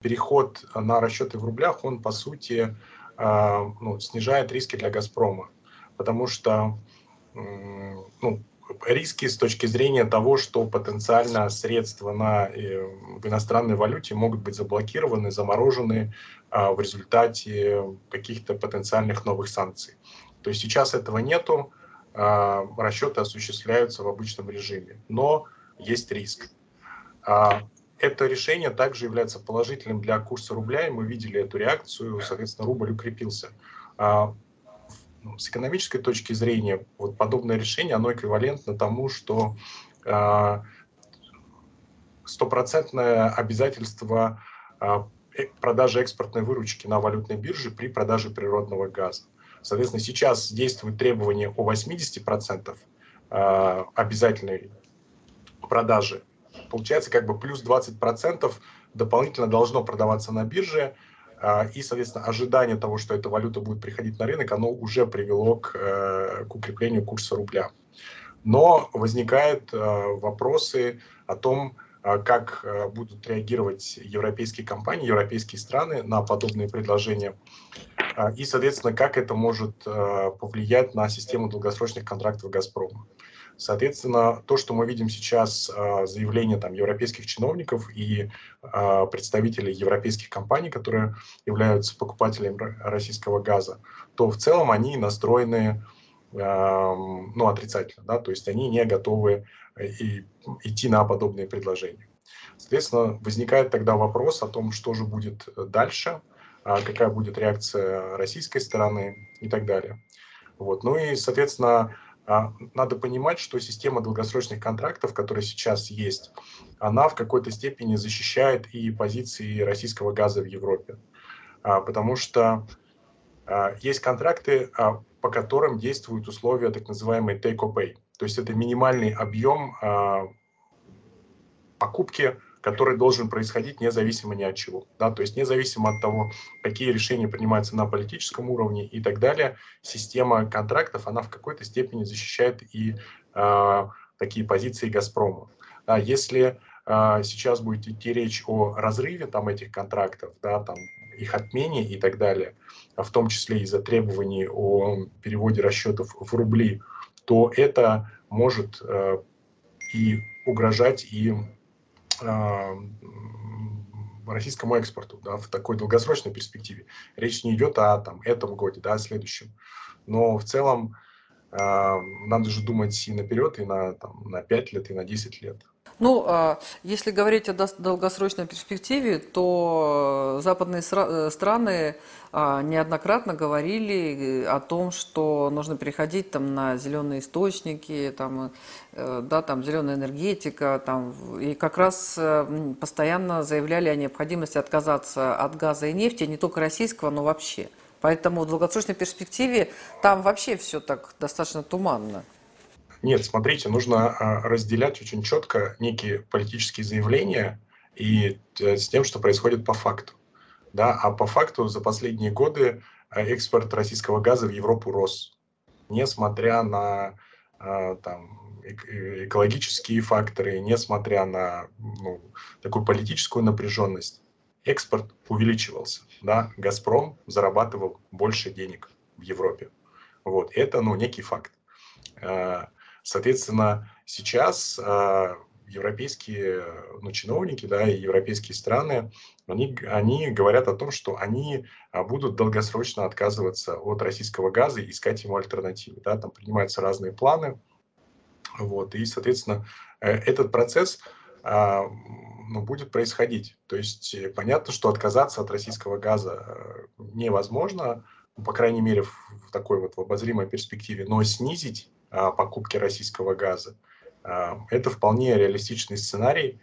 переход на расчеты в рублях, он, по сути, ну, снижает риски для «Газпрома», потому что ну, риски с точки зрения того, что потенциально средства на, э, в иностранной валюте могут быть заблокированы, заморожены а, в результате каких-то потенциальных новых санкций. То есть сейчас этого нету, а, расчеты осуществляются в обычном режиме, но есть риск. А, это решение также является положительным для курса рубля, и мы видели эту реакцию, соответственно, рубль укрепился. Ну, с экономической точки зрения вот подобное решение, оно эквивалентно тому, что а, стопроцентное обязательство а, э, продажи экспортной выручки на валютной бирже при продаже природного газа. Соответственно, сейчас действует требование о 80% а, обязательной продажи. Получается, как бы плюс 20% дополнительно должно продаваться на бирже, а, и, соответственно, ожидание того, что эта валюта будет приходить на рынок, оно уже привело к, э, к укреплению курса рубля. Но возникают э, вопросы о том, э, как будут реагировать европейские компании, европейские страны на подобные предложения. А, и, соответственно, как это может повлиять на систему долгосрочных контрактов «Газпрома». Соответственно, то, что мы видим сейчас, а, заявления там, европейских чиновников и а, представителей европейских компаний, которые являются покупателями российского газа, то в целом они настроены ну, отрицательно, да, то есть они не готовы э, и, идти на подобные предложения. Соответственно, возникает тогда вопрос о том, что же будет дальше, а, какая будет реакция российской стороны и так далее. Вот. Ну и, соответственно, надо понимать, что система долгосрочных контрактов, которая сейчас есть, она в какой-то степени защищает и позиции российского газа в Европе. А, потому что а, есть контракты, по которым действуют условия так называемой take-or-pay. То есть это минимальный объем покупки который должен происходить независимо ни от чего. Да? То есть независимо от того, какие решения принимаются на политическом уровне и так далее, система контрактов, она в какой-то степени защищает и э, такие позиции «Газпрома». Да, если э, сейчас будет идти речь о разрыве там, этих контрактов, да, там, их отмене и так далее, в том числе из-за требований о переводе расчетов в рубли, то это может э, и угрожать и а, российскому экспорту да, в такой долгосрочной перспективе. Речь не идет о там, этом годе, да, о следующем. Но в целом надо же думать и наперед, и на, там, на 5 лет, и на 10 лет. Ну, а, если говорить о долгосрочной перспективе, то западные э, страны а, неоднократно говорили о том, что нужно переходить там, на зеленые источники, там, э, да, там, зеленая энергетика, там, и как раз э, постоянно заявляли о необходимости отказаться от газа и нефти, не только российского, но вообще. Поэтому в долгосрочной перспективе там вообще все так достаточно туманно. Нет, смотрите, нужно а, разделять очень четко некие политические заявления и э, с тем, что происходит по факту. Да? А по факту за последние годы а, экспорт российского газа в Европу рос, несмотря на а, там, экологические факторы, несмотря на ну, такую политическую напряженность. Экспорт увеличивался. Да? «Газпром» зарабатывал больше денег в Европе. Вот. Это ну, некий факт. Соответственно, сейчас э, европейские ну, чиновники да, и европейские страны, они, они говорят о том, что они а, будут долгосрочно отказываться от российского газа и искать ему альтернативы. Да, там принимаются разные планы. Вот, и, соответственно, э, этот процесс ну, будет происходить. То есть э, понятно, что отказаться от российского газа э, невозможно, по крайней мере, в такой вот в обозримой перспективе, но снизить а, покупки российского газа. А, это вполне реалистичный сценарий,